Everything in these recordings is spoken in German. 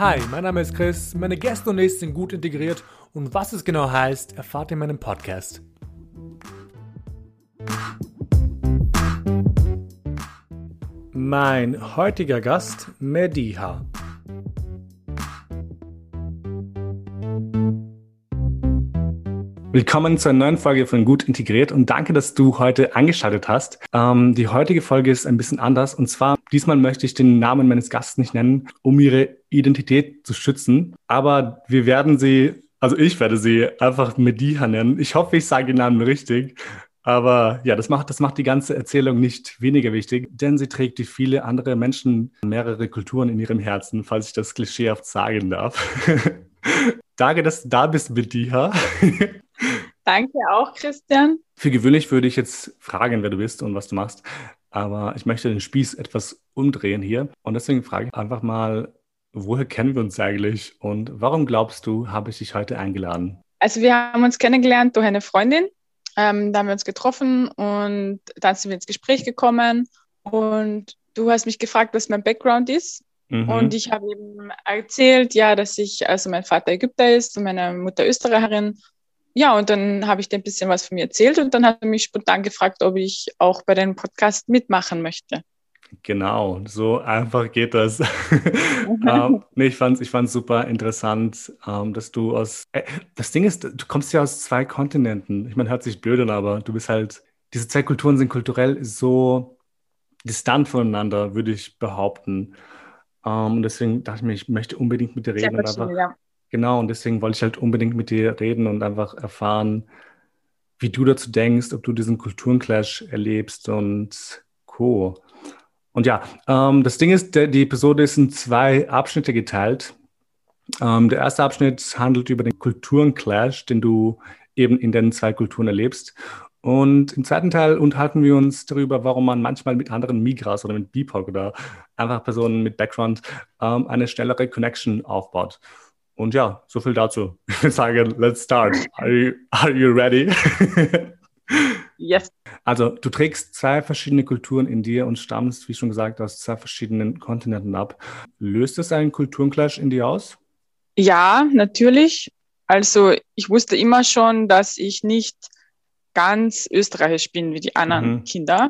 Hi, mein Name ist Chris, meine Gäste und ich sind gut integriert und was es genau heißt, erfahrt ihr in meinem Podcast. Mein heutiger Gast, Mediha. Willkommen zu einer neuen Folge von Gut Integriert und danke, dass du heute eingeschaltet hast. Ähm, die heutige Folge ist ein bisschen anders und zwar diesmal möchte ich den Namen meines Gastes nicht nennen, um ihre Identität zu schützen, aber wir werden sie, also ich werde sie einfach Mediha nennen. Ich hoffe, ich sage den Namen richtig. Aber ja, das macht, das macht die ganze Erzählung nicht weniger wichtig, denn sie trägt wie viele andere Menschen mehrere Kulturen in ihrem Herzen, falls ich das klischeehaft sagen darf. Danke, dass du da bist, Mediha. Danke auch, Christian. Für gewöhnlich würde ich jetzt fragen, wer du bist und was du machst. Aber ich möchte den Spieß etwas umdrehen hier. Und deswegen frage ich einfach mal, woher kennen wir uns eigentlich und warum glaubst du, habe ich dich heute eingeladen? Also wir haben uns kennengelernt durch eine Freundin. Ähm, da haben wir uns getroffen und dann sind wir ins Gespräch gekommen. Und du hast mich gefragt, was mein Background ist. Mhm. Und ich habe eben erzählt, ja, dass ich, also mein Vater Ägypter ist und meine Mutter Österreicherin ja, und dann habe ich dir ein bisschen was von mir erzählt und dann hat er mich spontan gefragt, ob ich auch bei dem Podcast mitmachen möchte. Genau, so einfach geht das. ähm, nee, ich fand es ich fand's super interessant, ähm, dass du aus. Äh, das Ding ist, du kommst ja aus zwei Kontinenten. Ich meine, hört sich blöd an, aber du bist halt. Diese zwei Kulturen sind kulturell so distant voneinander, würde ich behaupten. Ähm, und deswegen dachte ich mir, ich möchte unbedingt mit dir reden. und einfach, ja. Genau, und deswegen wollte ich halt unbedingt mit dir reden und einfach erfahren, wie du dazu denkst, ob du diesen Kulturenclash erlebst und Co. Und ja, ähm, das Ding ist, der, die Episode ist in zwei Abschnitte geteilt. Ähm, der erste Abschnitt handelt über den Kulturenclash, den du eben in den zwei Kulturen erlebst. Und im zweiten Teil unterhalten wir uns darüber, warum man manchmal mit anderen Migras oder mit BIPOC oder einfach Personen mit Background ähm, eine schnellere Connection aufbaut. Und ja, so viel dazu. Ich würde sagen, let's start. Are you, are you ready? yes. Also, du trägst zwei verschiedene Kulturen in dir und stammst, wie schon gesagt, aus zwei verschiedenen Kontinenten ab. Löst es einen Kulturenclash in dir aus? Ja, natürlich. Also, ich wusste immer schon, dass ich nicht ganz österreichisch bin wie die anderen mhm. Kinder,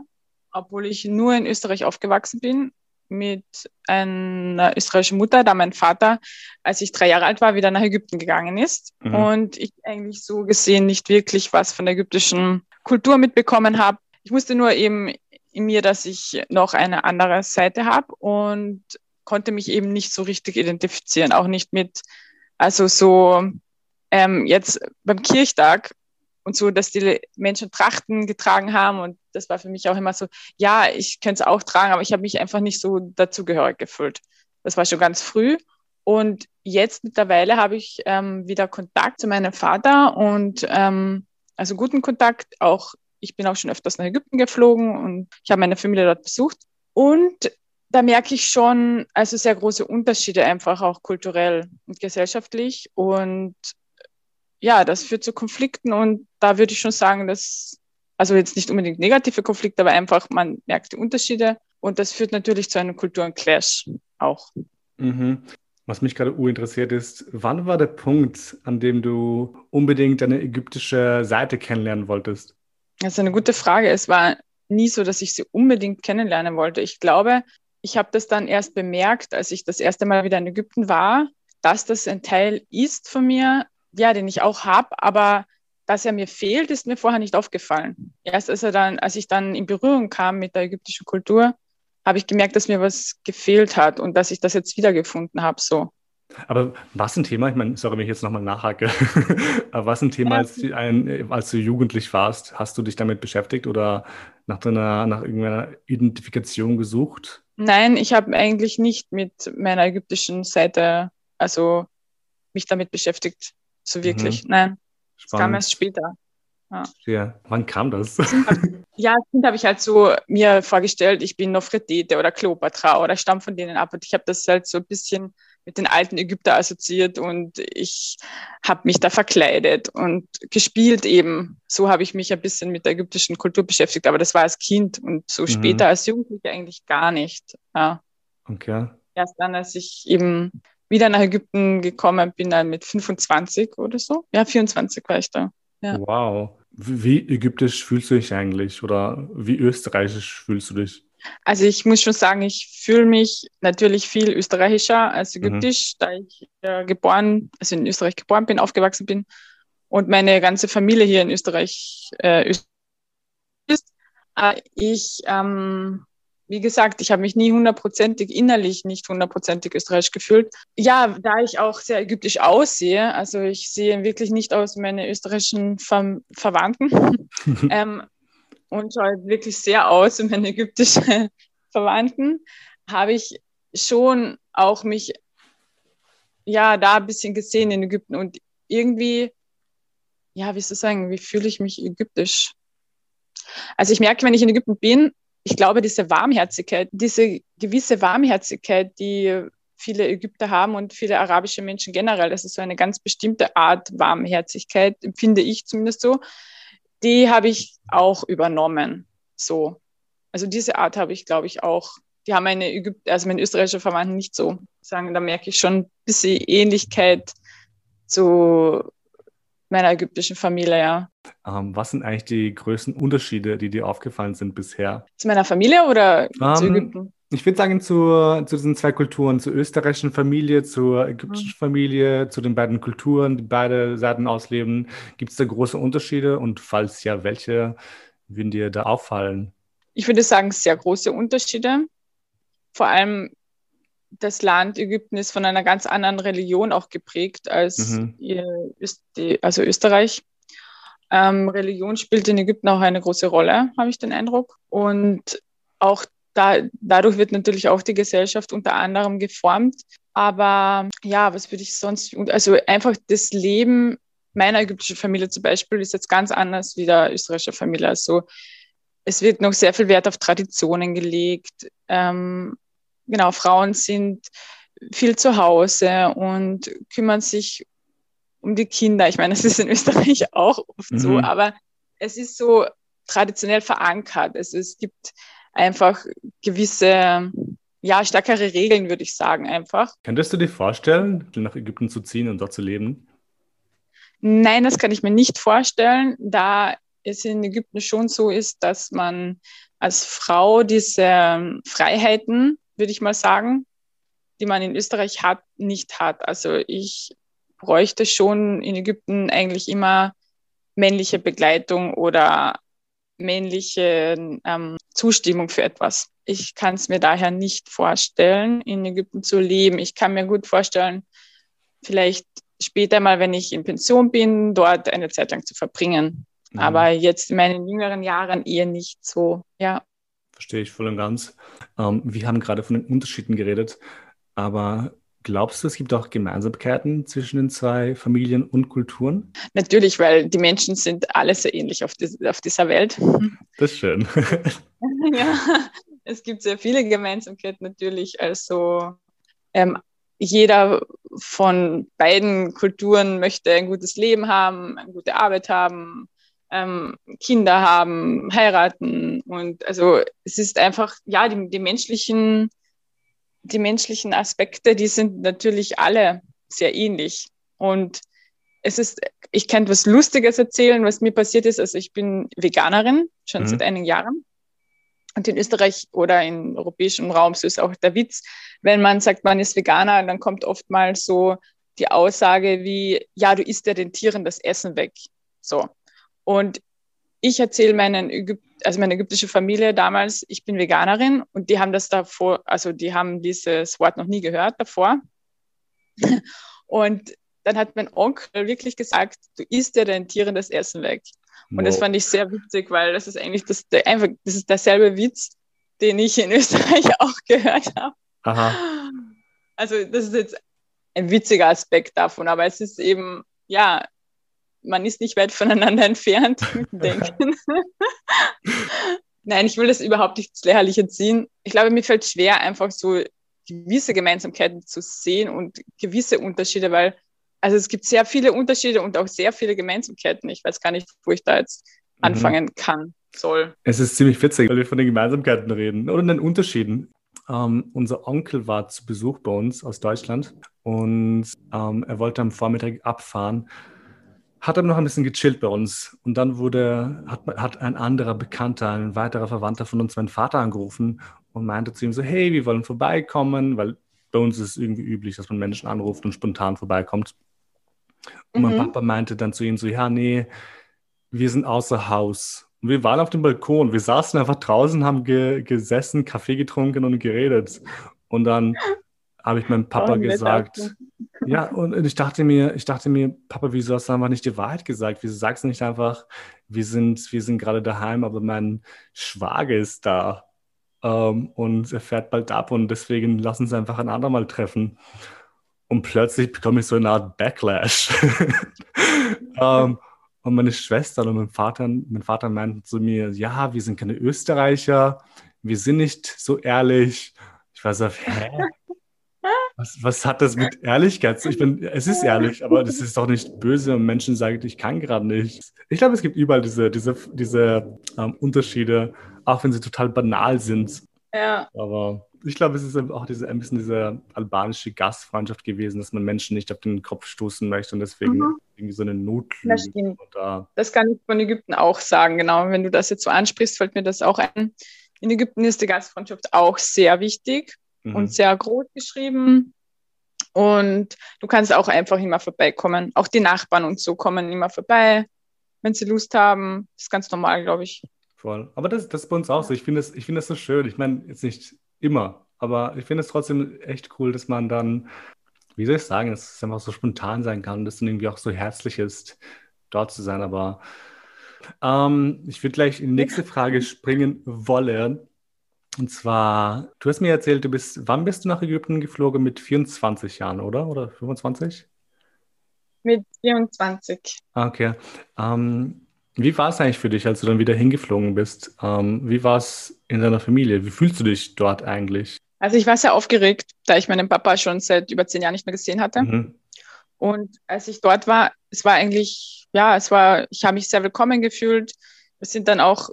obwohl ich nur in Österreich aufgewachsen bin mit einer österreichischen Mutter, da mein Vater, als ich drei Jahre alt war, wieder nach Ägypten gegangen ist mhm. und ich eigentlich so gesehen nicht wirklich was von der ägyptischen Kultur mitbekommen habe. Ich wusste nur eben in mir, dass ich noch eine andere Seite habe und konnte mich eben nicht so richtig identifizieren, auch nicht mit, also so ähm, jetzt beim Kirchtag und so, dass die Menschen Trachten getragen haben und das war für mich auch immer so, ja, ich könnte es auch tragen, aber ich habe mich einfach nicht so dazugehörig gefühlt. Das war schon ganz früh. Und jetzt mittlerweile habe ich ähm, wieder Kontakt zu meinem Vater und ähm, also guten Kontakt. Auch ich bin auch schon öfters nach Ägypten geflogen und ich habe meine Familie dort besucht. Und da merke ich schon also sehr große Unterschiede einfach auch kulturell und gesellschaftlich. Und ja, das führt zu Konflikten und da würde ich schon sagen, dass also jetzt nicht unbedingt negative Konflikte, aber einfach man merkt die Unterschiede und das führt natürlich zu einem Kulturenclash auch. Mhm. Was mich gerade interessiert ist, wann war der Punkt, an dem du unbedingt deine ägyptische Seite kennenlernen wolltest? Das ist eine gute Frage. Es war nie so, dass ich sie unbedingt kennenlernen wollte. Ich glaube, ich habe das dann erst bemerkt, als ich das erste Mal wieder in Ägypten war, dass das ein Teil ist von mir, ja, den ich auch habe, aber dass er mir fehlt, ist mir vorher nicht aufgefallen. Erst als, er dann, als ich dann in Berührung kam mit der ägyptischen Kultur, habe ich gemerkt, dass mir was gefehlt hat und dass ich das jetzt wiedergefunden habe. So. Aber was ein Thema, ich meine, sorry, wenn ich jetzt nochmal nachhake, aber was ein Thema, als, als, du jugendlich warst, hast du dich damit beschäftigt oder nach, deiner, nach irgendeiner Identifikation gesucht? Nein, ich habe eigentlich nicht mit meiner ägyptischen Seite, also mich damit beschäftigt, so wirklich. Mhm. Nein. Spannend. Das kam erst später. Ja. ja. Wann kam das? ja, als Kind habe ich halt so mir vorgestellt, ich bin Nofretete oder Kleopatra oder stamm von denen ab. Und ich habe das halt so ein bisschen mit den alten Ägypter assoziiert und ich habe mich da verkleidet und gespielt eben. So habe ich mich ein bisschen mit der ägyptischen Kultur beschäftigt, aber das war als Kind und so mhm. später als Jugendliche eigentlich gar nicht. Ja. Okay. Erst dann, als ich eben wieder nach Ägypten gekommen bin, dann mit 25 oder so. Ja, 24 war ich da. Ja. Wow. Wie ägyptisch fühlst du dich eigentlich oder wie österreichisch fühlst du dich? Also ich muss schon sagen, ich fühle mich natürlich viel österreichischer als mhm. ägyptisch, mhm. da ich äh, geboren, also in Österreich geboren bin, aufgewachsen bin und meine ganze Familie hier in Österreich äh, ist. Äh, ich, ähm, wie gesagt, ich habe mich nie hundertprozentig innerlich nicht hundertprozentig österreichisch gefühlt. Ja, da ich auch sehr ägyptisch aussehe, also ich sehe wirklich nicht aus wie meine österreichischen Ver Verwandten. ähm, und schaut wirklich sehr aus wie meine ägyptischen Verwandten, habe ich schon auch mich ja da ein bisschen gesehen in Ägypten und irgendwie, ja, wie soll ich sagen, wie fühle ich mich ägyptisch? Also ich merke, wenn ich in Ägypten bin, ich glaube, diese Warmherzigkeit, diese gewisse Warmherzigkeit, die viele Ägypter haben und viele arabische Menschen generell, das ist so eine ganz bestimmte Art Warmherzigkeit, empfinde ich zumindest so, die habe ich auch übernommen. So. Also diese Art habe ich, glaube ich, auch. Die haben meine Ägypter, also meine österreichische Verwandten nicht so. Sagen, da merke ich schon ein bisschen Ähnlichkeit zu meiner ägyptischen Familie, ja. Ähm, was sind eigentlich die größten Unterschiede, die dir aufgefallen sind bisher? Zu meiner Familie oder um, zu ähm, Ägypten? Ich würde sagen, zu, zu diesen zwei Kulturen, zur österreichischen Familie, zur ägyptischen mhm. Familie, zu den beiden Kulturen, die beide Seiten ausleben. Gibt es da große Unterschiede? Und falls ja, welche würden dir da auffallen? Ich würde sagen, sehr große Unterschiede. Vor allem das Land Ägypten ist von einer ganz anderen Religion auch geprägt als mhm. also Österreich. Ähm, Religion spielt in Ägypten auch eine große Rolle, habe ich den Eindruck. Und auch da, dadurch wird natürlich auch die Gesellschaft unter anderem geformt. Aber ja, was würde ich sonst, also einfach das Leben meiner ägyptischen Familie zum Beispiel ist jetzt ganz anders wie der österreichische Familie. Also es wird noch sehr viel Wert auf Traditionen gelegt. Ähm, genau, Frauen sind viel zu Hause und kümmern sich um die Kinder. Ich meine, das ist in Österreich auch oft mhm. so, aber es ist so traditionell verankert. Also es gibt einfach gewisse, ja, stärkere Regeln, würde ich sagen, einfach. Könntest du dir vorstellen, nach Ägypten zu ziehen und dort zu leben? Nein, das kann ich mir nicht vorstellen, da es in Ägypten schon so ist, dass man als Frau diese Freiheiten, würde ich mal sagen, die man in Österreich hat, nicht hat. Also ich bräuchte schon in Ägypten eigentlich immer männliche Begleitung oder männliche ähm, Zustimmung für etwas. Ich kann es mir daher nicht vorstellen, in Ägypten zu leben. Ich kann mir gut vorstellen, vielleicht später mal, wenn ich in Pension bin, dort eine Zeit lang zu verbringen. Mhm. Aber jetzt in meinen jüngeren Jahren eher nicht so, ja. Verstehe ich voll und ganz. Ähm, wir haben gerade von den Unterschieden geredet, aber Glaubst du, es gibt auch Gemeinsamkeiten zwischen den zwei Familien und Kulturen? Natürlich, weil die Menschen sind alle sehr ähnlich auf, die, auf dieser Welt. Das ist schön. ja, es gibt sehr viele Gemeinsamkeiten natürlich. Also ähm, jeder von beiden Kulturen möchte ein gutes Leben haben, eine gute Arbeit haben, ähm, Kinder haben, heiraten. Und also es ist einfach, ja, die, die menschlichen die menschlichen Aspekte, die sind natürlich alle sehr ähnlich. Und es ist, ich kann etwas Lustiges erzählen, was mir passiert ist. Also ich bin Veganerin, schon mhm. seit einigen Jahren. Und in Österreich oder im europäischen Raum so ist auch der Witz, wenn man sagt, man ist Veganer, dann kommt oftmals so die Aussage wie, ja, du isst ja den Tieren das Essen weg. So. Und ich erzähle meinen Ägypten also meine ägyptische Familie damals, ich bin Veganerin und die haben das davor, also die haben dieses Wort noch nie gehört davor. Und dann hat mein Onkel wirklich gesagt, du isst ja deinen Tieren das Essen weg. Und wow. das fand ich sehr witzig, weil das ist eigentlich das, einfach, das ist derselbe Witz, den ich in Österreich auch gehört habe. Aha. Also das ist jetzt ein witziger Aspekt davon, aber es ist eben, ja, man ist nicht weit voneinander entfernt Denken. Nein, ich will das überhaupt nicht ins Lächerliche ziehen. Ich glaube, mir fällt schwer, einfach so gewisse Gemeinsamkeiten zu sehen und gewisse Unterschiede, weil also es gibt sehr viele Unterschiede und auch sehr viele Gemeinsamkeiten. Ich weiß gar nicht, wo ich da jetzt mhm. anfangen kann, soll. Es ist ziemlich witzig, weil wir von den Gemeinsamkeiten reden oder den Unterschieden. ähm, unser Onkel war zu Besuch bei uns aus Deutschland und ähm, er wollte am Vormittag abfahren, hat aber noch ein bisschen gechillt bei uns. Und dann wurde, hat, hat ein anderer Bekannter, ein weiterer Verwandter von uns, meinen Vater angerufen und meinte zu ihm so, hey, wir wollen vorbeikommen, weil bei uns ist es irgendwie üblich, dass man Menschen anruft und spontan vorbeikommt. Und mhm. mein Papa meinte dann zu ihm so, ja, nee, wir sind außer Haus. Und wir waren auf dem Balkon. Wir saßen einfach draußen, haben ge gesessen, Kaffee getrunken und geredet. Und dann habe ich meinem Papa oh, gesagt, ja, und ich dachte mir, ich dachte mir, Papa, wieso hast du einfach nicht die Wahrheit gesagt? Wieso sagst du nicht einfach, wir sind, wir sind gerade daheim, aber mein Schwager ist da ähm, und er fährt bald ab und deswegen lass uns einfach ein andermal treffen. Und plötzlich bekomme ich so eine Art Backlash. ähm, und meine Schwester und mein Vater, mein Vater meinten zu mir, ja, wir sind keine Österreicher, wir sind nicht so ehrlich. Ich war so, hä? Was, was hat das mit Ehrlichkeit? Ich bin, es ist ehrlich, aber das ist doch nicht böse und Menschen sagen, ich kann gerade nicht. Ich glaube, es gibt überall diese, diese, diese ähm, Unterschiede, auch wenn sie total banal sind. Ja. Aber ich glaube, es ist auch diese, ein bisschen diese albanische Gastfreundschaft gewesen, dass man Menschen nicht auf den Kopf stoßen möchte und deswegen mhm. irgendwie so eine Notlüge. Das, da das kann ich von Ägypten auch sagen, genau. Wenn du das jetzt so ansprichst, fällt mir das auch ein. In Ägypten ist die Gastfreundschaft auch sehr wichtig mhm. und sehr groß geschrieben. Und du kannst auch einfach immer vorbeikommen. Auch die Nachbarn und so kommen immer vorbei, wenn sie Lust haben. Das ist ganz normal, glaube ich. Voll. Aber das, das ist bei uns auch so. Ich finde das, find das so schön. Ich meine, jetzt nicht immer, aber ich finde es trotzdem echt cool, dass man dann, wie soll ich sagen, dass es einfach so spontan sein kann, dass dann irgendwie auch so herzlich ist, dort zu sein. Aber ähm, ich würde gleich in die nächste Frage springen wollen. Und zwar, du hast mir erzählt, du bist, wann bist du nach Ägypten geflogen? Mit 24 Jahren, oder? Oder 25? Mit 24. Ah, okay. Ähm, wie war es eigentlich für dich, als du dann wieder hingeflogen bist? Ähm, wie war es in deiner Familie? Wie fühlst du dich dort eigentlich? Also ich war sehr aufgeregt, da ich meinen Papa schon seit über zehn Jahren nicht mehr gesehen hatte. Mhm. Und als ich dort war, es war eigentlich, ja, es war, ich habe mich sehr willkommen gefühlt. Wir sind dann auch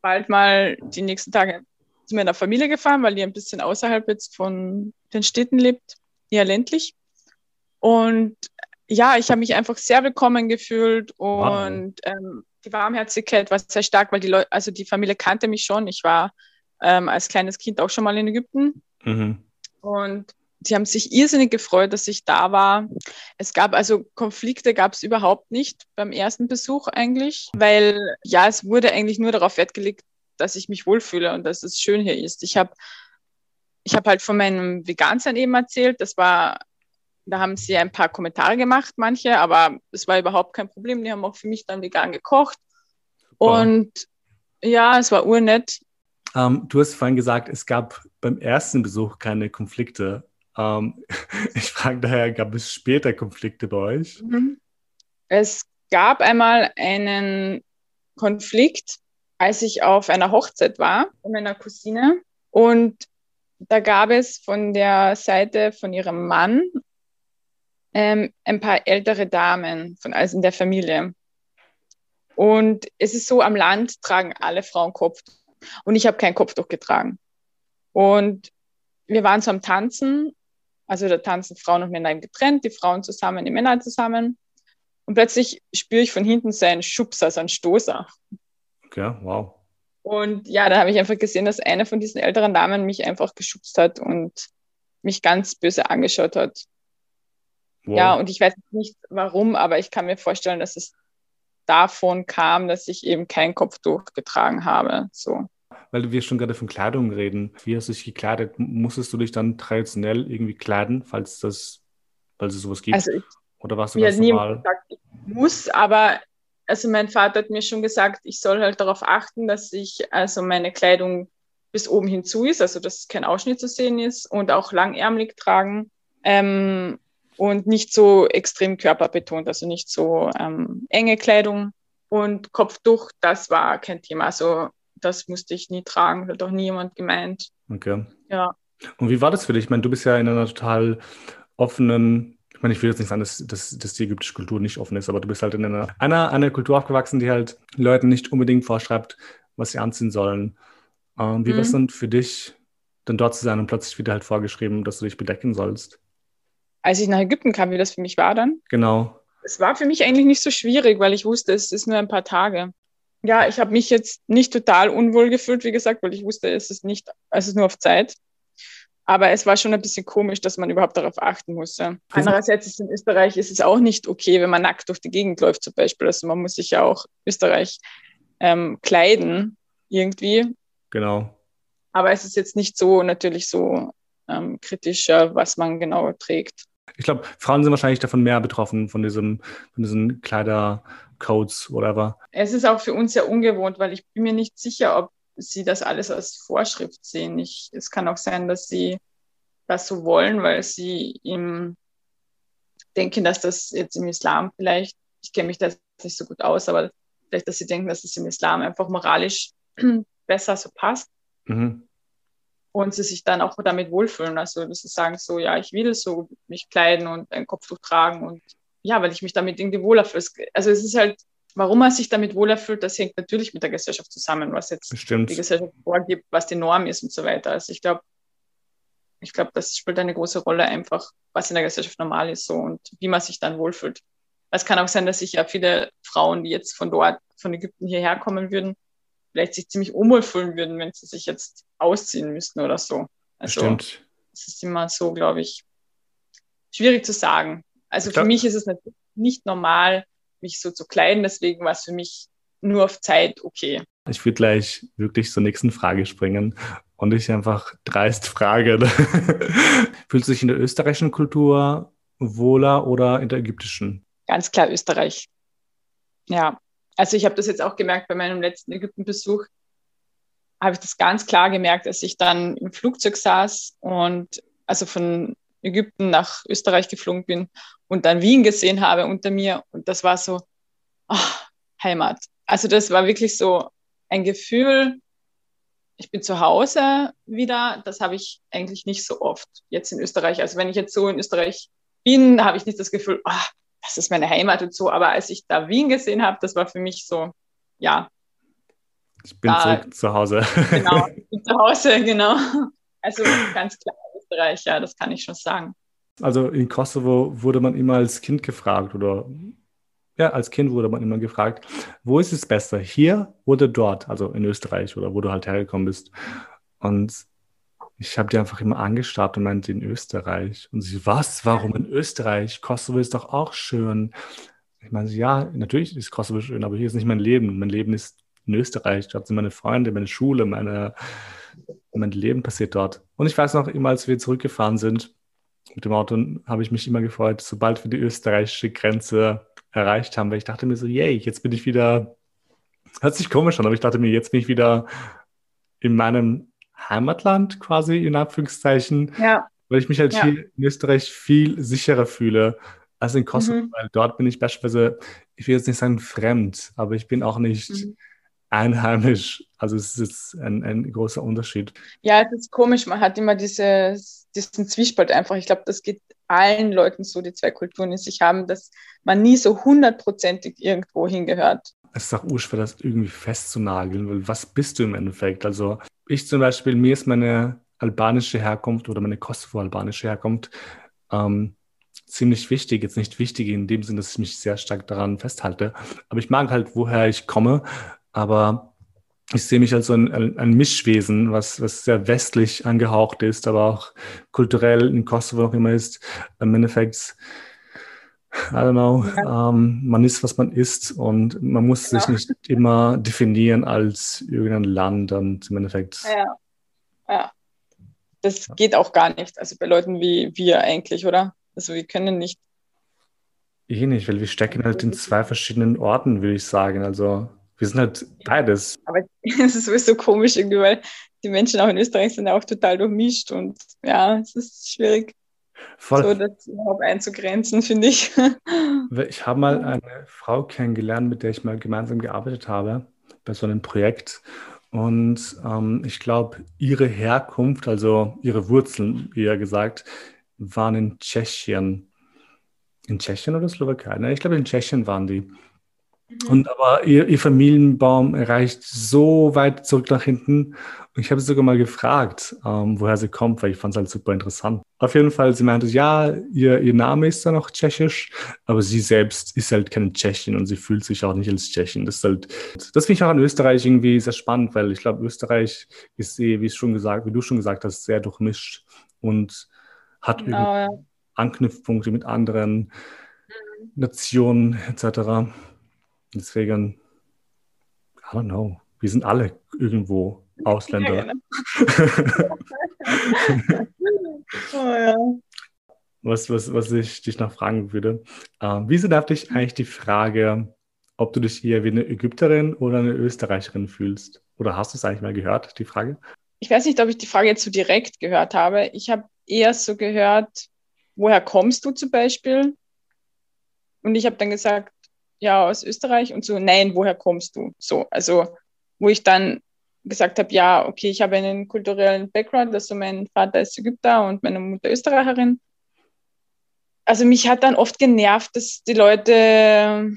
bald mal die nächsten Tage zu meiner Familie gefahren, weil die ein bisschen außerhalb jetzt von den Städten lebt, eher ländlich. Und ja, ich habe mich einfach sehr willkommen gefühlt und wow. ähm, die Warmherzigkeit war sehr stark, weil die Leute, also die Familie kannte mich schon. Ich war ähm, als kleines Kind auch schon mal in Ägypten. Mhm. Und die haben sich irrsinnig gefreut, dass ich da war. Es gab also Konflikte gab es überhaupt nicht beim ersten Besuch eigentlich, weil ja, es wurde eigentlich nur darauf Wert gelegt, dass ich mich wohlfühle und dass es schön hier ist. Ich habe ich habe halt von meinem Vegansein eben erzählt. Das war, da haben sie ein paar Kommentare gemacht, manche, aber es war überhaupt kein Problem. Die haben auch für mich dann vegan gekocht. Super. Und ja, es war urnett. Ähm, du hast vorhin gesagt, es gab beim ersten Besuch keine Konflikte. Ähm, ich frage daher, gab es später Konflikte bei euch? Mhm. Es gab einmal einen Konflikt als ich auf einer Hochzeit war von meiner Cousine. Und da gab es von der Seite von ihrem Mann ähm, ein paar ältere Damen von also in der Familie. Und es ist so, am Land tragen alle Frauen Kopftuch. Und ich habe kein Kopftuch getragen. Und wir waren so am Tanzen, also da tanzen Frauen und Männer getrennt, die Frauen zusammen, die Männer zusammen. Und plötzlich spüre ich von hinten so einen Schubser, so einen Stoßer. Okay, wow. Und ja, da habe ich einfach gesehen, dass eine von diesen älteren Damen mich einfach geschubst hat und mich ganz böse angeschaut hat. Wow. Ja, und ich weiß nicht warum, aber ich kann mir vorstellen, dass es davon kam, dass ich eben kein Kopftuch getragen habe. So. Weil wir schon gerade von Kleidung reden. Wie hast du dich gekleidet? Musstest du dich dann traditionell irgendwie kleiden, falls das, falls es sowas gibt? Also ich, Oder warst du ganz normal? Gesagt, ich muss, aber also mein Vater hat mir schon gesagt, ich soll halt darauf achten, dass ich also meine Kleidung bis oben hinzu ist, also dass kein Ausschnitt zu sehen ist und auch langärmelig tragen ähm, und nicht so extrem körperbetont, also nicht so ähm, enge Kleidung und Kopftuch, das war kein Thema. Also das musste ich nie tragen, hat auch nie jemand gemeint. Okay. Ja. Und wie war das für dich? Ich meine, du bist ja in einer total offenen meine, ich will jetzt nicht sagen, dass, dass, dass die ägyptische Kultur nicht offen ist, aber du bist halt in einer, einer, einer Kultur aufgewachsen, die halt Leuten nicht unbedingt vorschreibt, was sie anziehen sollen. Ähm, wie mhm. war es dann für dich, dann dort zu sein und plötzlich wieder halt vorgeschrieben, dass du dich bedecken sollst? Als ich nach Ägypten kam, wie das für mich war dann? Genau. Es war für mich eigentlich nicht so schwierig, weil ich wusste, es ist nur ein paar Tage. Ja, ich habe mich jetzt nicht total unwohl gefühlt, wie gesagt, weil ich wusste, es ist nicht, es ist nur auf Zeit. Aber es war schon ein bisschen komisch, dass man überhaupt darauf achten musste. Andererseits ist in Österreich ist es auch nicht okay, wenn man nackt durch die Gegend läuft zum Beispiel. Also man muss sich ja auch Österreich ähm, kleiden irgendwie. Genau. Aber es ist jetzt nicht so natürlich so ähm, kritischer, was man genau trägt. Ich glaube, Frauen sind wahrscheinlich davon mehr betroffen, von, diesem, von diesen Kleidercodes, whatever. Es ist auch für uns sehr ungewohnt, weil ich bin mir nicht sicher, ob sie das alles als Vorschrift sehen. Ich, es kann auch sein, dass sie das so wollen, weil sie im denken, dass das jetzt im Islam vielleicht, ich kenne mich da nicht so gut aus, aber vielleicht, dass sie denken, dass es im Islam einfach moralisch besser so passt. Mhm. Und sie sich dann auch damit wohlfühlen. Also, dass sie sagen so, ja, ich will so mich kleiden und ein Kopftuch tragen und ja, weil ich mich damit irgendwie wohler fühle. Also, es ist halt Warum er sich damit wohler fühlt, das hängt natürlich mit der Gesellschaft zusammen, was jetzt Bestimmt. die Gesellschaft vorgibt, was die Norm ist und so weiter. Also ich glaube, ich glaube, das spielt eine große Rolle einfach, was in der Gesellschaft normal ist so und wie man sich dann wohlfühlt. Es kann auch sein, dass sich ja viele Frauen, die jetzt von dort, von Ägypten hierher kommen würden, vielleicht sich ziemlich unwohl fühlen würden, wenn sie sich jetzt ausziehen müssten oder so. Also Bestimmt. es ist immer so, glaube ich, schwierig zu sagen. Also für mich ist es nicht normal, mich so zu kleiden. Deswegen war es für mich nur auf Zeit okay. Ich würde gleich wirklich zur nächsten Frage springen und ich einfach dreist frage. Fühlst du dich in der österreichischen Kultur wohler oder in der ägyptischen? Ganz klar Österreich. Ja, also ich habe das jetzt auch gemerkt bei meinem letzten Ägyptenbesuch. Habe ich das ganz klar gemerkt, als ich dann im Flugzeug saß und also von Ägypten nach Österreich geflogen bin und dann Wien gesehen habe unter mir. Und das war so, oh, Heimat. Also das war wirklich so ein Gefühl, ich bin zu Hause wieder. Das habe ich eigentlich nicht so oft jetzt in Österreich. Also wenn ich jetzt so in Österreich bin, habe ich nicht das Gefühl, oh, das ist meine Heimat und so. Aber als ich da Wien gesehen habe, das war für mich so, ja. Ich bin da, zurück zu Hause. Genau, ich bin zu Hause, genau. Also ganz klar. Österreich, ja, das kann ich schon sagen. Also in Kosovo wurde man immer als Kind gefragt oder ja, als Kind wurde man immer gefragt, wo ist es besser, hier oder dort, also in Österreich oder wo du halt hergekommen bist. Und ich habe die einfach immer angestarrt und meinte in Österreich. Und sie, was, warum in Österreich? Kosovo ist doch auch schön. Ich meine, ja, natürlich ist Kosovo schön, aber hier ist nicht mein Leben. Mein Leben ist in Österreich. Dort sind meine Freunde, meine Schule, meine, mein Leben passiert dort. Und ich weiß noch, immer als wir zurückgefahren sind mit dem Auto, habe ich mich immer gefreut, sobald wir die österreichische Grenze erreicht haben, weil ich dachte mir so, yay, jetzt bin ich wieder, hört sich komisch an, aber ich dachte mir, jetzt bin ich wieder in meinem Heimatland quasi, in Anführungszeichen, ja. weil ich mich halt ja. hier in Österreich viel sicherer fühle als in Kosovo, mhm. weil dort bin ich beispielsweise, ich will jetzt nicht sagen fremd, aber ich bin auch nicht mhm einheimisch. Also es ist ein, ein großer Unterschied. Ja, es ist komisch. Man hat immer diese, diesen Zwiespalt einfach. Ich glaube, das geht allen Leuten so, die zwei Kulturen in sich haben, dass man nie so hundertprozentig irgendwo hingehört. Es ist auch urschwer, das irgendwie festzunageln, weil was bist du im Endeffekt? Also ich zum Beispiel, mir ist meine albanische Herkunft oder meine Kosovo-albanische Herkunft ähm, ziemlich wichtig. Jetzt nicht wichtig in dem Sinne, dass ich mich sehr stark daran festhalte, aber ich mag halt, woher ich komme aber ich sehe mich als so ein, ein Mischwesen, was, was sehr westlich angehaucht ist, aber auch kulturell in Kosovo noch immer ist. Im Endeffekt, I don't know, ja. ähm, man ist, was man ist und man muss ja. sich nicht immer definieren als irgendein Land und im Endeffekt. Ja, ja. Das geht auch gar nicht. Also bei Leuten wie wir eigentlich, oder? Also wir können nicht. Eh nicht, weil wir stecken halt in zwei verschiedenen Orten, würde ich sagen. Also wir sind halt beides. Aber es ist sowieso komisch irgendwie, weil die Menschen auch in Österreich sind ja auch total durchmischt und ja, es ist schwierig, Voll. so das überhaupt einzugrenzen, finde ich. Ich habe mal eine Frau kennengelernt, mit der ich mal gemeinsam gearbeitet habe, bei so einem Projekt. Und ähm, ich glaube, ihre Herkunft, also ihre Wurzeln, eher gesagt, waren in Tschechien. In Tschechien oder Slowakei? Ne, ich glaube, in Tschechien waren die. Mhm. Und aber ihr, ihr, Familienbaum reicht so weit zurück nach hinten. Und ich habe sie sogar mal gefragt, ähm, woher sie kommt, weil ich fand es halt super interessant. Auf jeden Fall, sie meinte, ja, ihr, ihr Name ist dann noch tschechisch, aber sie selbst ist halt keine Tschechin und sie fühlt sich auch nicht als Tschechin. Das ist halt, das finde ich auch an Österreich irgendwie sehr spannend, weil ich glaube, Österreich ist, eh, wie, schon gesagt, wie du schon gesagt hast, sehr durchmischt und hat genau, ja. Anknüpfpunkte mit anderen mhm. Nationen etc. Deswegen, I don't know, wir sind alle irgendwo Ausländer. Ja, genau. oh, ja. was, was, was ich dich noch fragen würde, äh, wieso darf dich eigentlich die Frage, ob du dich eher wie eine Ägypterin oder eine Österreicherin fühlst? Oder hast du es eigentlich mal gehört, die Frage? Ich weiß nicht, ob ich die Frage jetzt so direkt gehört habe. Ich habe eher so gehört, woher kommst du zum Beispiel? Und ich habe dann gesagt, ja, aus Österreich und so, nein, woher kommst du? So, also, wo ich dann gesagt habe, ja, okay, ich habe einen kulturellen Background, also mein Vater ist Ägypter und meine Mutter Österreicherin. Also mich hat dann oft genervt, dass die Leute,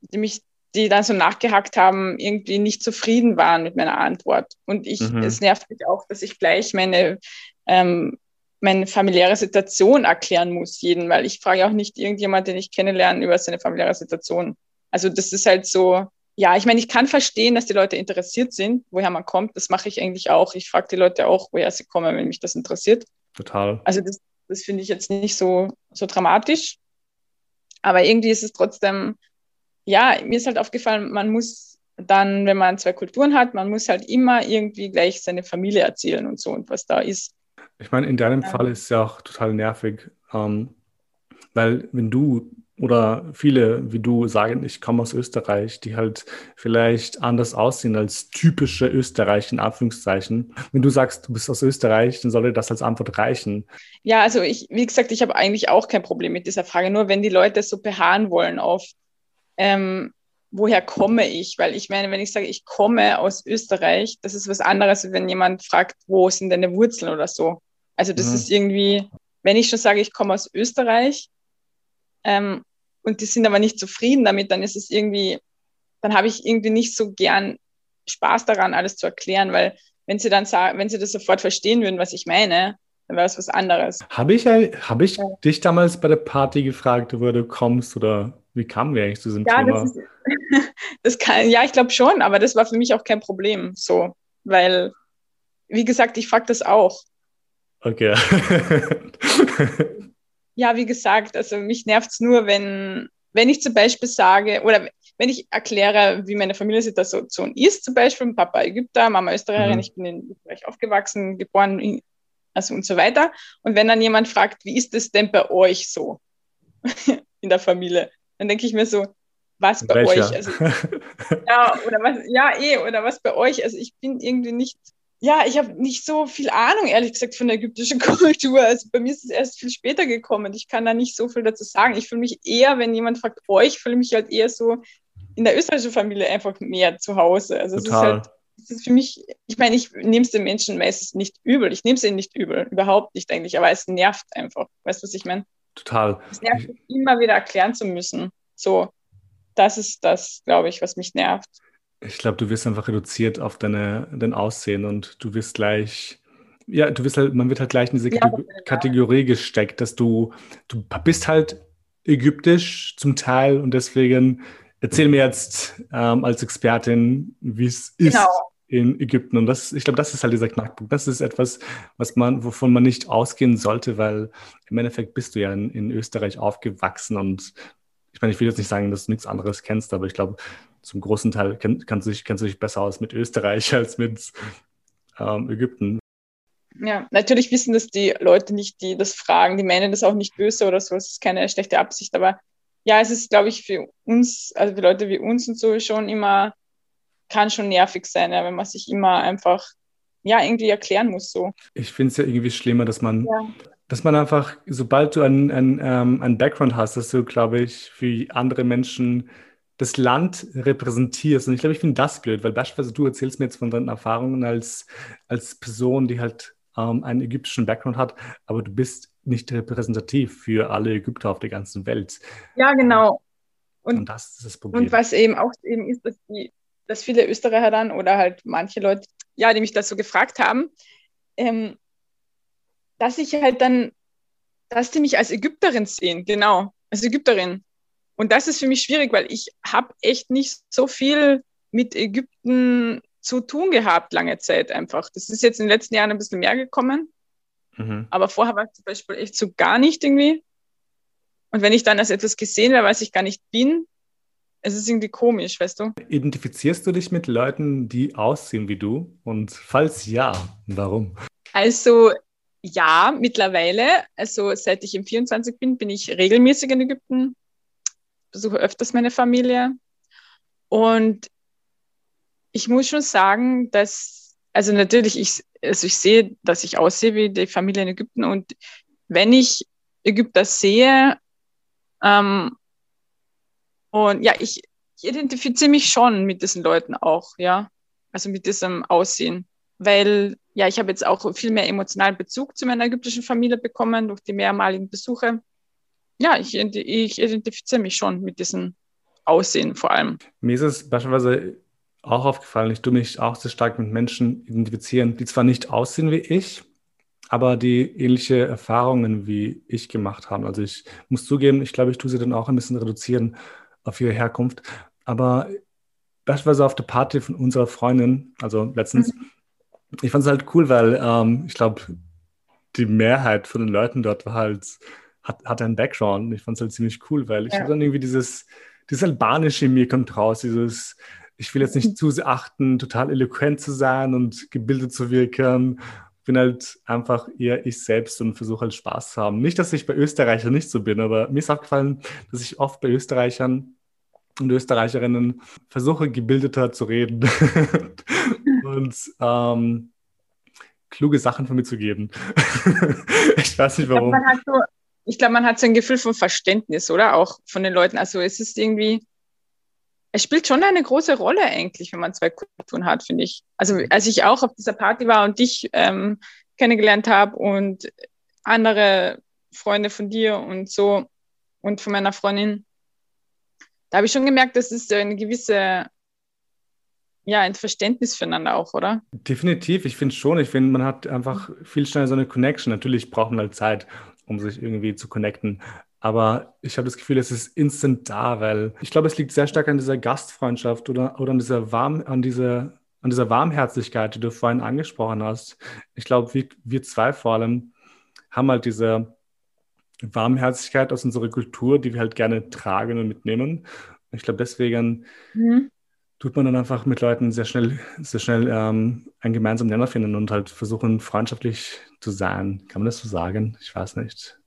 die mich, die dann so nachgehackt haben, irgendwie nicht zufrieden waren mit meiner Antwort. Und ich, mhm. es nervt mich auch, dass ich gleich meine ähm, meine familiäre Situation erklären muss, jeden, weil ich frage auch nicht irgendjemand, den ich kennenlerne, über seine familiäre Situation. Also das ist halt so, ja, ich meine, ich kann verstehen, dass die Leute interessiert sind, woher man kommt. Das mache ich eigentlich auch. Ich frage die Leute auch, woher sie kommen, wenn mich das interessiert. Total. Also das, das finde ich jetzt nicht so, so dramatisch. Aber irgendwie ist es trotzdem, ja, mir ist halt aufgefallen, man muss dann, wenn man zwei Kulturen hat, man muss halt immer irgendwie gleich seine Familie erzählen und so und was da ist. Ich meine, in deinem ja. Fall ist es ja auch total nervig, ähm, weil wenn du oder viele wie du sagen, ich komme aus Österreich, die halt vielleicht anders aussehen als typische Österreich in Anführungszeichen. Wenn du sagst, du bist aus Österreich, dann sollte das als Antwort reichen. Ja, also ich, wie gesagt, ich habe eigentlich auch kein Problem mit dieser Frage. Nur wenn die Leute so beharren wollen auf, ähm, woher komme ich? Weil ich meine, wenn ich sage, ich komme aus Österreich, das ist was anderes, wenn jemand fragt, wo sind deine Wurzeln oder so. Also das mhm. ist irgendwie, wenn ich schon sage, ich komme aus Österreich ähm, und die sind aber nicht zufrieden damit, dann ist es irgendwie, dann habe ich irgendwie nicht so gern Spaß daran, alles zu erklären, weil wenn sie dann sagen, wenn sie das sofort verstehen würden, was ich meine, dann wäre es was anderes. Habe ich, hab ich ja. dich damals bei der Party gefragt, wo du kommst oder wie kamen wir eigentlich zu diesem ja, Thema? Das ist, das kann, ja, ich glaube schon, aber das war für mich auch kein Problem, so, weil, wie gesagt, ich frage das auch. Okay. ja, wie gesagt, also mich nervt es nur, wenn, wenn ich zum Beispiel sage, oder wenn ich erkläre, wie meine Familiensituation ist, zum Beispiel Papa Ägypter, Mama Österreicherin, mhm. ich bin in Österreich aufgewachsen, geboren, also und so weiter. Und wenn dann jemand fragt, wie ist es denn bei euch so in der Familie, dann denke ich mir so, was bei Welcher? euch? Also, ja, oder was, ja, eh, oder was bei euch? Also ich bin irgendwie nicht ja, ich habe nicht so viel Ahnung, ehrlich gesagt, von der ägyptischen Kultur. Also bei mir ist es erst viel später gekommen. Ich kann da nicht so viel dazu sagen. Ich fühle mich eher, wenn jemand fragt, euch, fühle mich halt eher so in der österreichischen Familie einfach mehr zu Hause. Also Total. es ist halt, es ist für mich, ich meine, ich nehme es den Menschen meistens nicht übel. Ich nehme es ihnen nicht übel, überhaupt nicht eigentlich, aber es nervt einfach. Weißt du, was ich meine? Total. Es nervt, immer wieder erklären zu müssen. So, das ist das, glaube ich, was mich nervt. Ich glaube, du wirst einfach reduziert auf deine, dein Aussehen und du wirst gleich, ja, du wirst halt, man wird halt gleich in diese ja, Kategorie gesteckt, dass du, du bist halt ägyptisch zum Teil und deswegen erzähl mir jetzt ähm, als Expertin, wie es ist genau. in Ägypten. Und das, ich glaube, das ist halt dieser Knackpunkt. Das ist etwas, was man, wovon man nicht ausgehen sollte, weil im Endeffekt bist du ja in, in Österreich aufgewachsen und ich meine, ich will jetzt nicht sagen, dass du nichts anderes kennst, aber ich glaube, zum großen Teil kenn, kannst, du dich, kennst du dich besser aus mit Österreich als mit ähm, Ägypten. Ja, natürlich wissen das die Leute nicht, die das fragen. Die meinen das auch nicht böse oder so. Es ist keine schlechte Absicht. Aber ja, es ist, glaube ich, für uns, also für Leute wie uns und so schon immer, kann schon nervig sein, ja, wenn man sich immer einfach, ja, irgendwie erklären muss so. Ich finde es ja irgendwie schlimmer, dass man, ja. dass man einfach, sobald du einen ein, ähm, ein Background hast, dass du, glaube ich, für andere Menschen das Land repräsentierst. Und ich glaube, ich finde das blöd, weil beispielsweise du erzählst mir jetzt von deinen Erfahrungen als, als Person, die halt ähm, einen ägyptischen Background hat, aber du bist nicht repräsentativ für alle Ägypter auf der ganzen Welt. Ja, genau. Und, und, das ist das Problem. Und was eben auch eben ist, dass, die, dass viele Österreicher dann oder halt manche Leute, ja, die mich das so gefragt haben, ähm, dass ich halt dann, dass die mich als Ägypterin sehen, genau, als Ägypterin. Und das ist für mich schwierig, weil ich habe echt nicht so viel mit Ägypten zu tun gehabt, lange Zeit einfach. Das ist jetzt in den letzten Jahren ein bisschen mehr gekommen. Mhm. Aber vorher war es zum Beispiel echt so gar nicht irgendwie. Und wenn ich dann als etwas gesehen werde, was ich gar nicht bin, es ist irgendwie komisch, weißt du? Identifizierst du dich mit Leuten, die aussehen wie du? Und falls ja, warum? Also ja, mittlerweile. Also seit ich im 24 bin, bin ich regelmäßig in Ägypten, besuche öfters meine Familie. Und ich muss schon sagen, dass, also natürlich, ich, also ich sehe, dass ich aussehe wie die Familie in Ägypten und wenn ich Ägypter sehe, ähm, und ja, ich, ich identifiziere mich schon mit diesen Leuten auch, ja, also mit diesem Aussehen, weil ja, ich habe jetzt auch viel mehr emotionalen Bezug zu meiner ägyptischen Familie bekommen durch die mehrmaligen Besuche. Ja, ich, ich identifiziere mich schon mit diesem Aussehen vor allem. Mir ist es beispielsweise auch aufgefallen. Ich tue mich auch sehr stark mit Menschen identifizieren, die zwar nicht aussehen wie ich, aber die ähnliche Erfahrungen wie ich gemacht haben. Also ich muss zugeben, ich glaube, ich tue sie dann auch ein bisschen reduzieren auf ihre Herkunft. Aber beispielsweise auf der Party von unserer Freundin, also letztens, mhm. ich fand es halt cool, weil ähm, ich glaube, die Mehrheit von den Leuten dort war halt, hat, hat einen Background. Ich fand es halt ziemlich cool, weil ich ja. habe dann irgendwie dieses, dieses Albanische in mir kommt raus, dieses ich will jetzt nicht zu achten, total eloquent zu sein und gebildet zu wirken. Bin halt einfach eher ich selbst und versuche halt Spaß zu haben. Nicht, dass ich bei Österreichern nicht so bin, aber mir ist aufgefallen, dass ich oft bei Österreichern und Österreicherinnen versuche, gebildeter zu reden und ähm, kluge Sachen von mir zu geben. ich weiß nicht warum. Ich glaube, man hat so ein Gefühl von Verständnis, oder? Auch von den Leuten. Also es ist irgendwie, es spielt schon eine große Rolle eigentlich, wenn man zwei Kulturen hat, finde ich. Also als ich auch auf dieser Party war und dich ähm, kennengelernt habe und andere Freunde von dir und so und von meiner Freundin, da habe ich schon gemerkt, dass es eine gewisse ja, ein Verständnis füreinander auch, oder? Definitiv, ich finde schon. Ich finde, man hat einfach viel schneller so eine Connection. Natürlich braucht man halt Zeit, um sich irgendwie zu connecten. Aber ich habe das Gefühl, es ist instant da, weil ich glaube, es liegt sehr stark an dieser Gastfreundschaft oder, oder an dieser warm, an dieser, an dieser Warmherzigkeit, die du vorhin angesprochen hast. Ich glaube, wir, wir zwei vor allem haben halt diese Warmherzigkeit aus unserer Kultur, die wir halt gerne tragen und mitnehmen. Ich glaube, deswegen mhm. Tut man dann einfach mit Leuten sehr schnell, sehr schnell ähm, einen gemeinsamen Nenner finden und halt versuchen, freundschaftlich zu sein. Kann man das so sagen? Ich weiß nicht.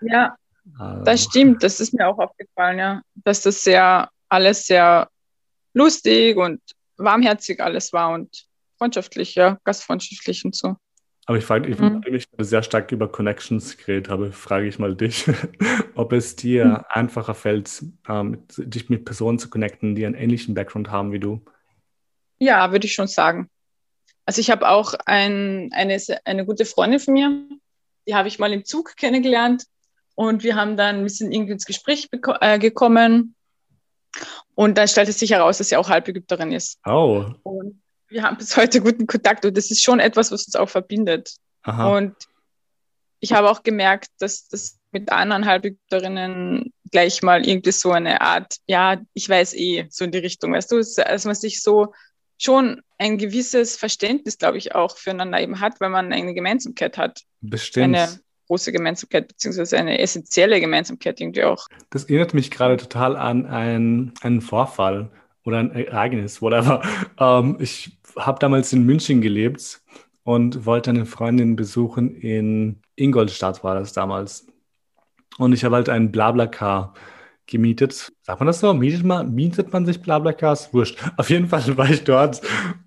Ja, also. Das stimmt, das ist mir auch aufgefallen, ja. Dass das sehr, alles sehr lustig und warmherzig alles war und freundschaftlich, ja, gastfreundschaftlich und so. Aber ich frage, ich, mhm. ich sehr stark über Connections geredet habe, frage ich mal dich, ob es dir mhm. einfacher fällt, ähm, dich mit Personen zu connecten, die einen ähnlichen Background haben wie du. Ja, würde ich schon sagen. Also ich habe auch ein, eine, eine gute Freundin von mir, die habe ich mal im Zug kennengelernt und wir haben dann ein bisschen irgendwie ins Gespräch äh, gekommen. Und dann stellte sich heraus, dass sie auch Halbägypterin ist. Oh. Und wir haben bis heute guten Kontakt und das ist schon etwas, was uns auch verbindet. Aha. Und ich habe auch gemerkt, dass das mit anderen Halbägypterinnen gleich mal irgendwie so eine Art, ja, ich weiß eh, so in die Richtung, weißt du, dass man sich so schon ein gewisses Verständnis, glaube ich, auch füreinander eben hat, weil man eine Gemeinsamkeit hat. Bestimmt. Eine große Gemeinsamkeit, beziehungsweise eine essentielle Gemeinsamkeit irgendwie auch. Das erinnert mich gerade total an ein, einen Vorfall oder ein Ereignis, whatever. Ähm, ich habe damals in München gelebt und wollte eine Freundin besuchen in Ingolstadt, war das damals. Und ich habe halt einen Blablacar gemietet. Sagt man das so? Mietet man, mietet man sich Blablacars? Wurscht. Auf jeden Fall war ich dort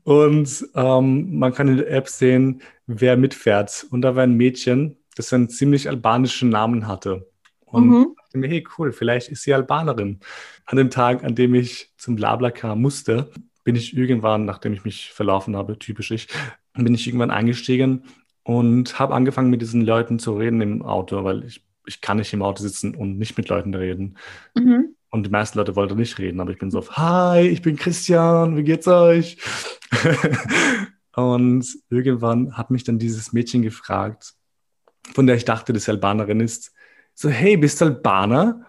und ähm, man kann in der App sehen, wer mitfährt. Und da war ein Mädchen, das einen ziemlich albanischen Namen hatte. Und mhm. dachte mir, hey, cool, vielleicht ist sie Albanerin. An dem Tag, an dem ich zum Blablacar musste, bin ich irgendwann, nachdem ich mich verlaufen habe, typisch ich, bin ich irgendwann eingestiegen und habe angefangen, mit diesen Leuten zu reden im Auto, weil ich, ich kann nicht im Auto sitzen und nicht mit Leuten reden. Mhm. Und die meisten Leute wollten nicht reden, aber ich bin so auf, hi, ich bin Christian, wie geht's euch? und irgendwann hat mich dann dieses Mädchen gefragt, von der ich dachte, dass sie Albanerin ist, so, hey, bist du Albaner?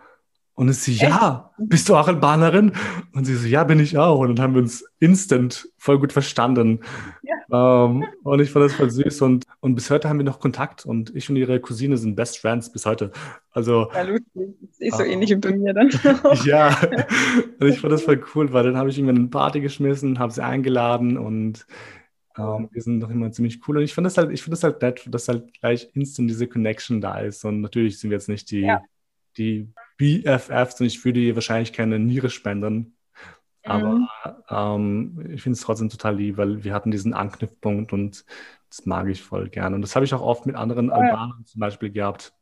Und ich so, ja, bist du auch Albanerin? Und sie so, ja, bin ich auch. Und dann haben wir uns instant voll gut verstanden. Ja. Ähm, und ich fand das voll süß. Und, und bis heute haben wir noch Kontakt. Und ich und ihre Cousine sind Best Friends bis heute. Also, ja, lustig. Ist so äh, ähnlich wie bei mir dann. ja, und ich fand das voll cool, weil dann habe ich irgendwann eine Party geschmissen, habe sie eingeladen und ähm, wir sind noch immer ziemlich cool. Und ich finde das halt, ich finde das halt nett, dass halt gleich instant diese Connection da ist. Und natürlich sind wir jetzt nicht die, ja. die BFFs und ich würde ihr wahrscheinlich keine Niere spenden. Aber mhm. ähm, ich finde es trotzdem total lieb, weil wir hatten diesen Anknüpfpunkt und das mag ich voll gerne. Und das habe ich auch oft mit anderen ja. Albanern zum Beispiel gehabt,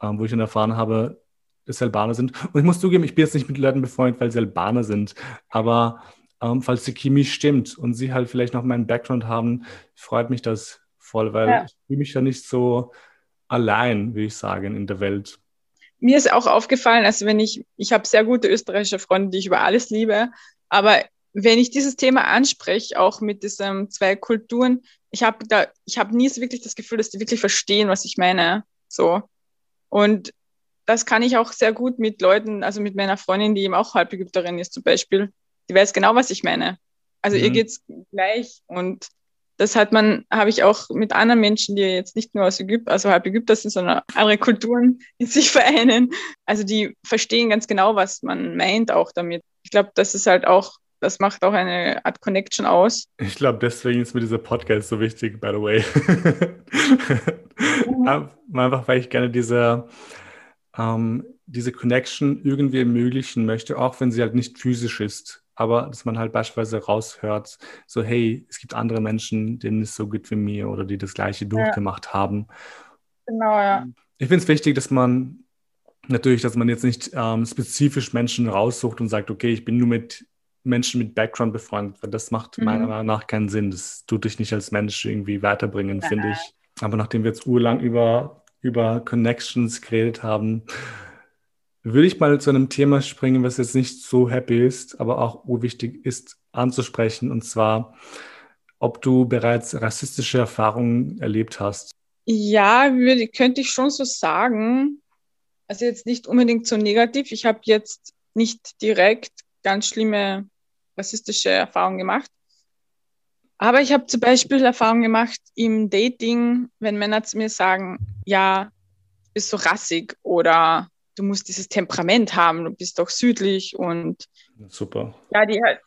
ähm, wo ich dann erfahren habe, dass Albaner sind. Und ich muss zugeben, ich bin jetzt nicht mit Leuten befreundet, weil sie Albaner sind. Aber ähm, falls die Chemie stimmt und sie halt vielleicht noch meinen Background haben, freut mich das voll, weil ja. ich fühle mich ja nicht so allein, wie ich sagen, in der Welt mir ist auch aufgefallen, also wenn ich, ich habe sehr gute österreichische Freunde, die ich über alles liebe, aber wenn ich dieses Thema anspreche, auch mit diesen zwei Kulturen, ich habe da, ich habe nie so wirklich das Gefühl, dass die wirklich verstehen, was ich meine. So. Und das kann ich auch sehr gut mit Leuten, also mit meiner Freundin, die eben auch Halbägypterin ist zum Beispiel. Die weiß genau, was ich meine. Also mhm. ihr geht's gleich und das hat man, habe ich auch mit anderen Menschen, die jetzt nicht nur aus Ägypten, also halb Ägypter sind, sondern andere Kulturen in sich vereinen. Also die verstehen ganz genau, was man meint auch damit. Ich glaube, das ist halt auch, das macht auch eine Art Connection aus. Ich glaube, deswegen ist mir dieser Podcast so wichtig, by the way. Mhm. Einfach, weil ich gerne diese, ähm, diese Connection irgendwie ermöglichen möchte, auch wenn sie halt nicht physisch ist aber dass man halt beispielsweise raushört, so hey, es gibt andere Menschen, denen es so gut wie mir oder die das gleiche durchgemacht ja. haben. Genau, ja. Ich finde es wichtig, dass man natürlich, dass man jetzt nicht ähm, spezifisch Menschen raussucht und sagt, okay, ich bin nur mit Menschen mit Background befreundet, weil das macht mhm. meiner Meinung nach keinen Sinn. Das tut dich nicht als Mensch irgendwie weiterbringen, finde ich. Aber nachdem wir jetzt urlang über, über Connections geredet haben, würde ich mal zu einem Thema springen, was jetzt nicht so happy ist, aber auch urwichtig ist anzusprechen, und zwar, ob du bereits rassistische Erfahrungen erlebt hast. Ja, würde, könnte ich schon so sagen. Also jetzt nicht unbedingt so negativ. Ich habe jetzt nicht direkt ganz schlimme rassistische Erfahrungen gemacht. Aber ich habe zum Beispiel Erfahrungen gemacht im Dating, wenn Männer zu mir sagen, ja, bist so rassig oder du musst dieses Temperament haben, du bist doch südlich und super. Ja, die halt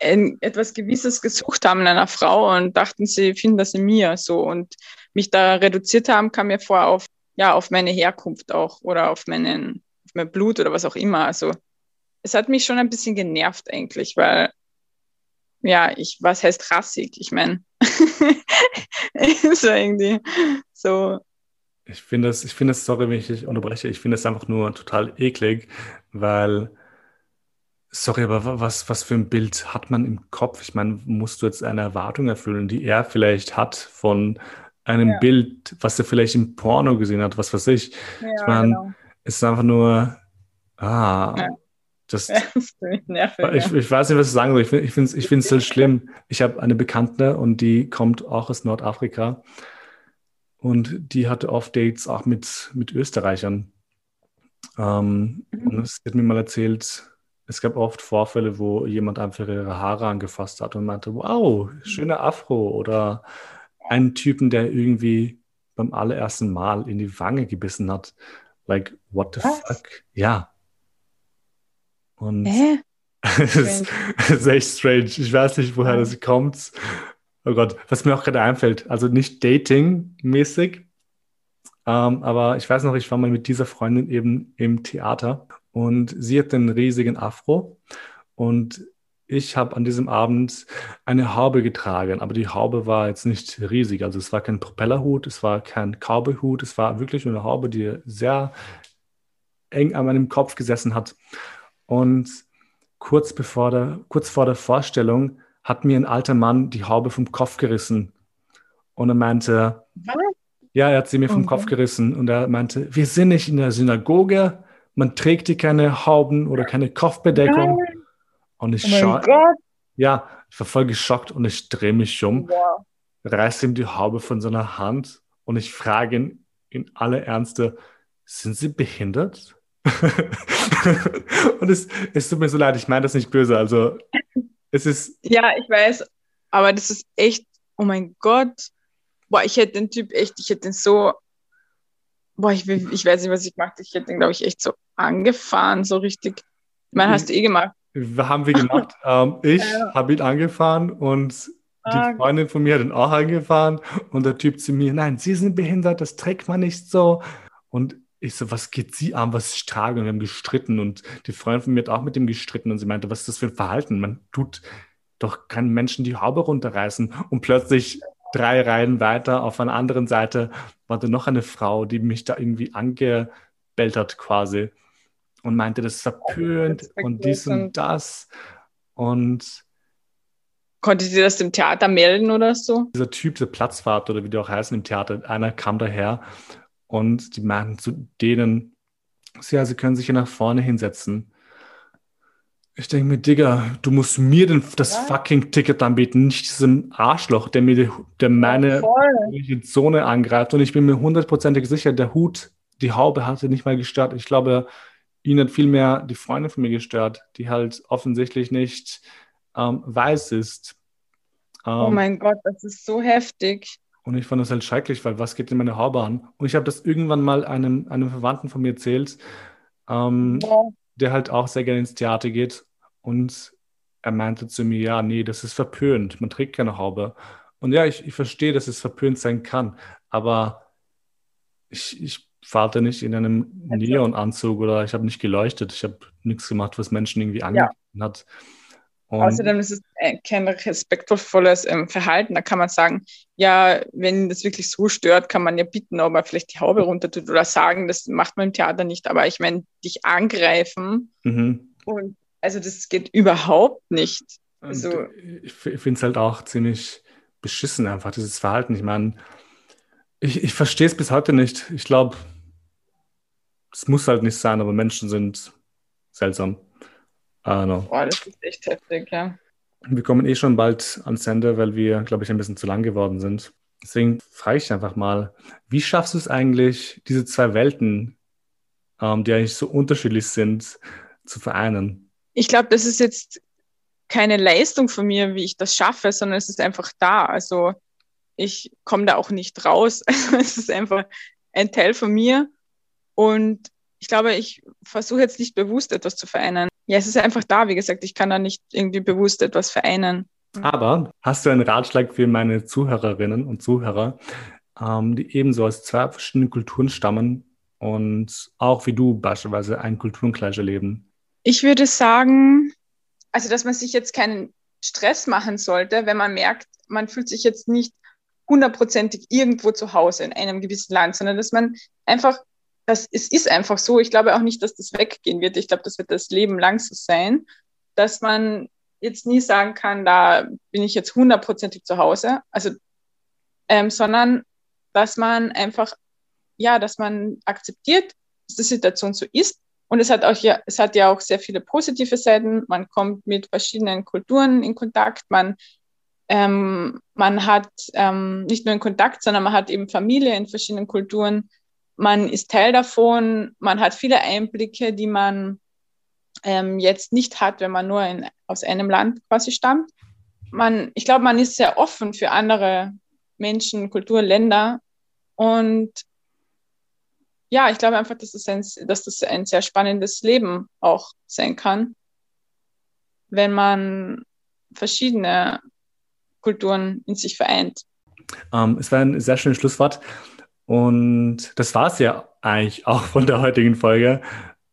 etwas Gewisses gesucht haben in einer Frau und dachten, sie finden das in mir so und mich da reduziert haben, kam mir vor auf ja auf meine Herkunft auch oder auf meinen auf mein Blut oder was auch immer. Also es hat mich schon ein bisschen genervt eigentlich, weil ja, ich, was heißt rassig? Ich meine, so irgendwie so ich finde das, ich finde das, sorry, wenn ich dich unterbreche, ich finde es einfach nur total eklig, weil, sorry, aber was, was für ein Bild hat man im Kopf? Ich meine, musst du jetzt eine Erwartung erfüllen, die er vielleicht hat von einem ja. Bild, was er vielleicht im Porno gesehen hat, was weiß ich. Ja, ich meine, genau. es ist einfach nur, ah, ja. Das, ja, das nervig, ich, ich, weiß nicht, was ich sagen soll. Ich finde es ich ich so schlimm. Ich habe eine Bekannte und die kommt auch aus Nordafrika. Und die hatte oft Dates auch mit, mit Österreichern. Ähm, mhm. Und es hat mir mal erzählt, es gab oft Vorfälle, wo jemand einfach ihre Haare angefasst hat und meinte, wow, schöner Afro. Oder einen Typen, der irgendwie beim allerersten Mal in die Wange gebissen hat. Like, what the Was? fuck? Ja. Und es ist echt strange. Ich weiß nicht, woher das kommt. Oh Gott, was mir auch gerade einfällt, also nicht Dating-mäßig, ähm, aber ich weiß noch, ich war mal mit dieser Freundin eben im Theater und sie hat einen riesigen Afro und ich habe an diesem Abend eine Haube getragen, aber die Haube war jetzt nicht riesig. Also es war kein Propellerhut, es war kein Cowboyhut, es war wirklich nur eine Haube, die sehr eng an meinem Kopf gesessen hat. Und kurz, bevor der, kurz vor der Vorstellung hat mir ein alter Mann die Haube vom Kopf gerissen. Und er meinte, Was? ja, er hat sie mir vom okay. Kopf gerissen. Und er meinte, wir sind nicht in der Synagoge, man trägt dir keine Hauben oder keine Kopfbedeckung. Nein. Und ich oh schaue. Ja, ich war voll geschockt und ich drehe mich um, wow. reiße ihm die Haube von seiner Hand und ich frage ihn in aller Ernste, sind Sie behindert? und es, es tut mir so leid, ich meine das nicht böse. Also es ist. Ja, ich weiß, aber das ist echt, oh mein Gott. Boah, ich hätte den Typ echt, ich hätte den so, boah, ich, ich weiß nicht, was ich gemacht Ich hätte den, glaube ich, echt so angefahren, so richtig. Ich meine, hast du eh gemacht. Haben wir gemacht. ähm, ich ja. habe ihn angefahren und die ah, Freundin von mir hat ihn auch angefahren und der Typ zu mir, nein, Sie sind behindert, das trägt man nicht so. Und ich so, was geht sie an, was ich trage? Und wir haben gestritten und die Freundin von mir hat auch mit ihm gestritten und sie meinte, was ist das für ein Verhalten? Man tut doch keinen Menschen die Haube runterreißen und plötzlich drei Reihen weiter auf einer anderen Seite war da noch eine Frau, die mich da irgendwie angebellt hat quasi und meinte, das ist verpönt und dies und das und Konnte sie das dem Theater melden oder so? Dieser Typ, der Platzwart oder wie die auch heißen im Theater, einer kam daher und die meinten zu denen, ja, sie können sich hier nach vorne hinsetzen. Ich denke mir, Digga, du musst mir den, das ja. fucking Ticket anbieten, nicht diesem Arschloch, der mir die, der meine ja, Zone angreift. Und ich bin mir hundertprozentig sicher, der Hut, die Haube hatte nicht mal gestört. Ich glaube, ihn hat vielmehr die Freundin von mir gestört, die halt offensichtlich nicht ähm, weiß ist. Oh ähm, oh mein Gott, das ist so heftig. Und ich fand das halt schrecklich, weil was geht in meine Haube an? Und ich habe das irgendwann mal einem, einem Verwandten von mir erzählt, ähm, ja. der halt auch sehr gerne ins Theater geht. Und er meinte zu mir, ja, nee, das ist verpönt, man trägt keine Haube. Und ja, ich, ich verstehe, dass es verpönt sein kann, aber ich, ich fahre nicht in einem Neonanzug oder ich habe nicht geleuchtet, ich habe nichts gemacht, was Menschen irgendwie angegriffen ja. hat. Und Außerdem ist es äh, kein respektvolles ähm, Verhalten. Da kann man sagen, ja, wenn das wirklich so stört, kann man ja bitten, ob er vielleicht die Haube runter tut oder sagen, das macht man im Theater nicht. Aber ich meine, dich angreifen mhm. und also das geht überhaupt nicht. Also, ich finde es halt auch ziemlich beschissen, einfach dieses Verhalten. Ich meine, ich, ich verstehe es bis heute nicht. Ich glaube, es muss halt nicht sein, aber Menschen sind seltsam. Ah, no. Boah, das ist echt heftig, ja. Wir kommen eh schon bald ans Ende, weil wir, glaube ich, ein bisschen zu lang geworden sind. Deswegen frage ich einfach mal, wie schaffst du es eigentlich, diese zwei Welten, ähm, die eigentlich so unterschiedlich sind, zu vereinen? Ich glaube, das ist jetzt keine Leistung von mir, wie ich das schaffe, sondern es ist einfach da. Also ich komme da auch nicht raus. es ist einfach ein Teil von mir. Und ich glaube, ich versuche jetzt nicht bewusst etwas zu vereinen. Ja, es ist einfach da. Wie gesagt, ich kann da nicht irgendwie bewusst etwas vereinen. Aber hast du einen Ratschlag für meine Zuhörerinnen und Zuhörer, ähm, die ebenso aus zwei verschiedenen Kulturen stammen und auch wie du beispielsweise ein Kulturenkleid erleben? Ich würde sagen, also dass man sich jetzt keinen Stress machen sollte, wenn man merkt, man fühlt sich jetzt nicht hundertprozentig irgendwo zu Hause in einem gewissen Land, sondern dass man einfach das, es ist einfach so. Ich glaube auch nicht, dass das weggehen wird. Ich glaube, das wird das Leben lang so sein, dass man jetzt nie sagen kann, da bin ich jetzt hundertprozentig zu Hause. Also, ähm, sondern dass man einfach, ja, dass man akzeptiert, dass die Situation so ist. Und es hat auch ja, es hat ja auch sehr viele positive Seiten. Man kommt mit verschiedenen Kulturen in Kontakt. Man, ähm, man hat ähm, nicht nur in Kontakt, sondern man hat eben Familie in verschiedenen Kulturen man ist Teil davon, man hat viele Einblicke, die man ähm, jetzt nicht hat, wenn man nur in, aus einem Land quasi stammt. Man, ich glaube, man ist sehr offen für andere Menschen, Kulturen, Länder. Und ja, ich glaube einfach, dass das, ein, dass das ein sehr spannendes Leben auch sein kann, wenn man verschiedene Kulturen in sich vereint. Ähm, es war ein sehr schönes Schlusswort. Und das war es ja eigentlich auch von der heutigen Folge.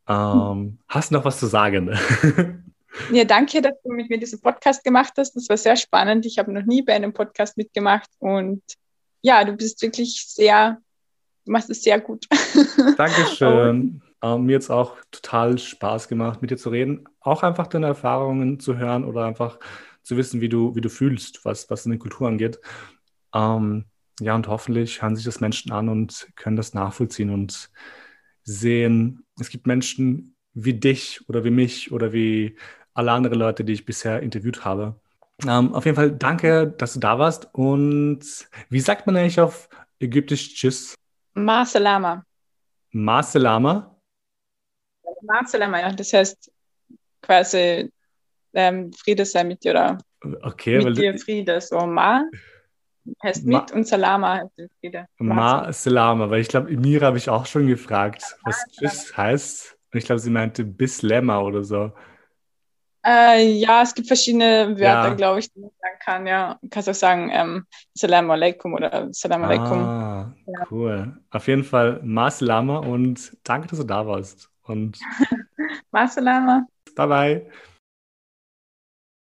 Ähm, hast du noch was zu sagen? ja, danke, dass du mit mir diesen Podcast gemacht hast. Das war sehr spannend. Ich habe noch nie bei einem Podcast mitgemacht und ja, du bist wirklich sehr, du machst es sehr gut. Dankeschön. Ähm, mir hat es auch total Spaß gemacht, mit dir zu reden. Auch einfach deine Erfahrungen zu hören oder einfach zu wissen, wie du, wie du fühlst, was, was deine Kultur angeht. Ähm, ja, und hoffentlich hören sich das Menschen an und können das nachvollziehen und sehen, es gibt Menschen wie dich oder wie mich oder wie alle anderen Leute, die ich bisher interviewt habe. Ähm, auf jeden Fall danke, dass du da warst. Und wie sagt man eigentlich auf Ägyptisch Tschüss? Marcelama. Marcelama? Marcelama, ja. Das heißt quasi ähm, Friede sei mit dir oder okay, mit dir Friede. So Ma heißt Ma mit und Salama heißt Friede. Ma Salama, weil ich glaube, Mira habe ich auch schon gefragt, was Tschüss heißt. Und ich glaube, sie meinte Bislema oder so. Äh, ja, es gibt verschiedene Wörter, ja. glaube ich, die man sagen kann. Ja, du kannst auch sagen ähm, Salam alaikum oder Salam alaikum. Ah, ja. cool. Auf jeden Fall Maslama und danke, dass du da warst. Und Maslama. Bye bye.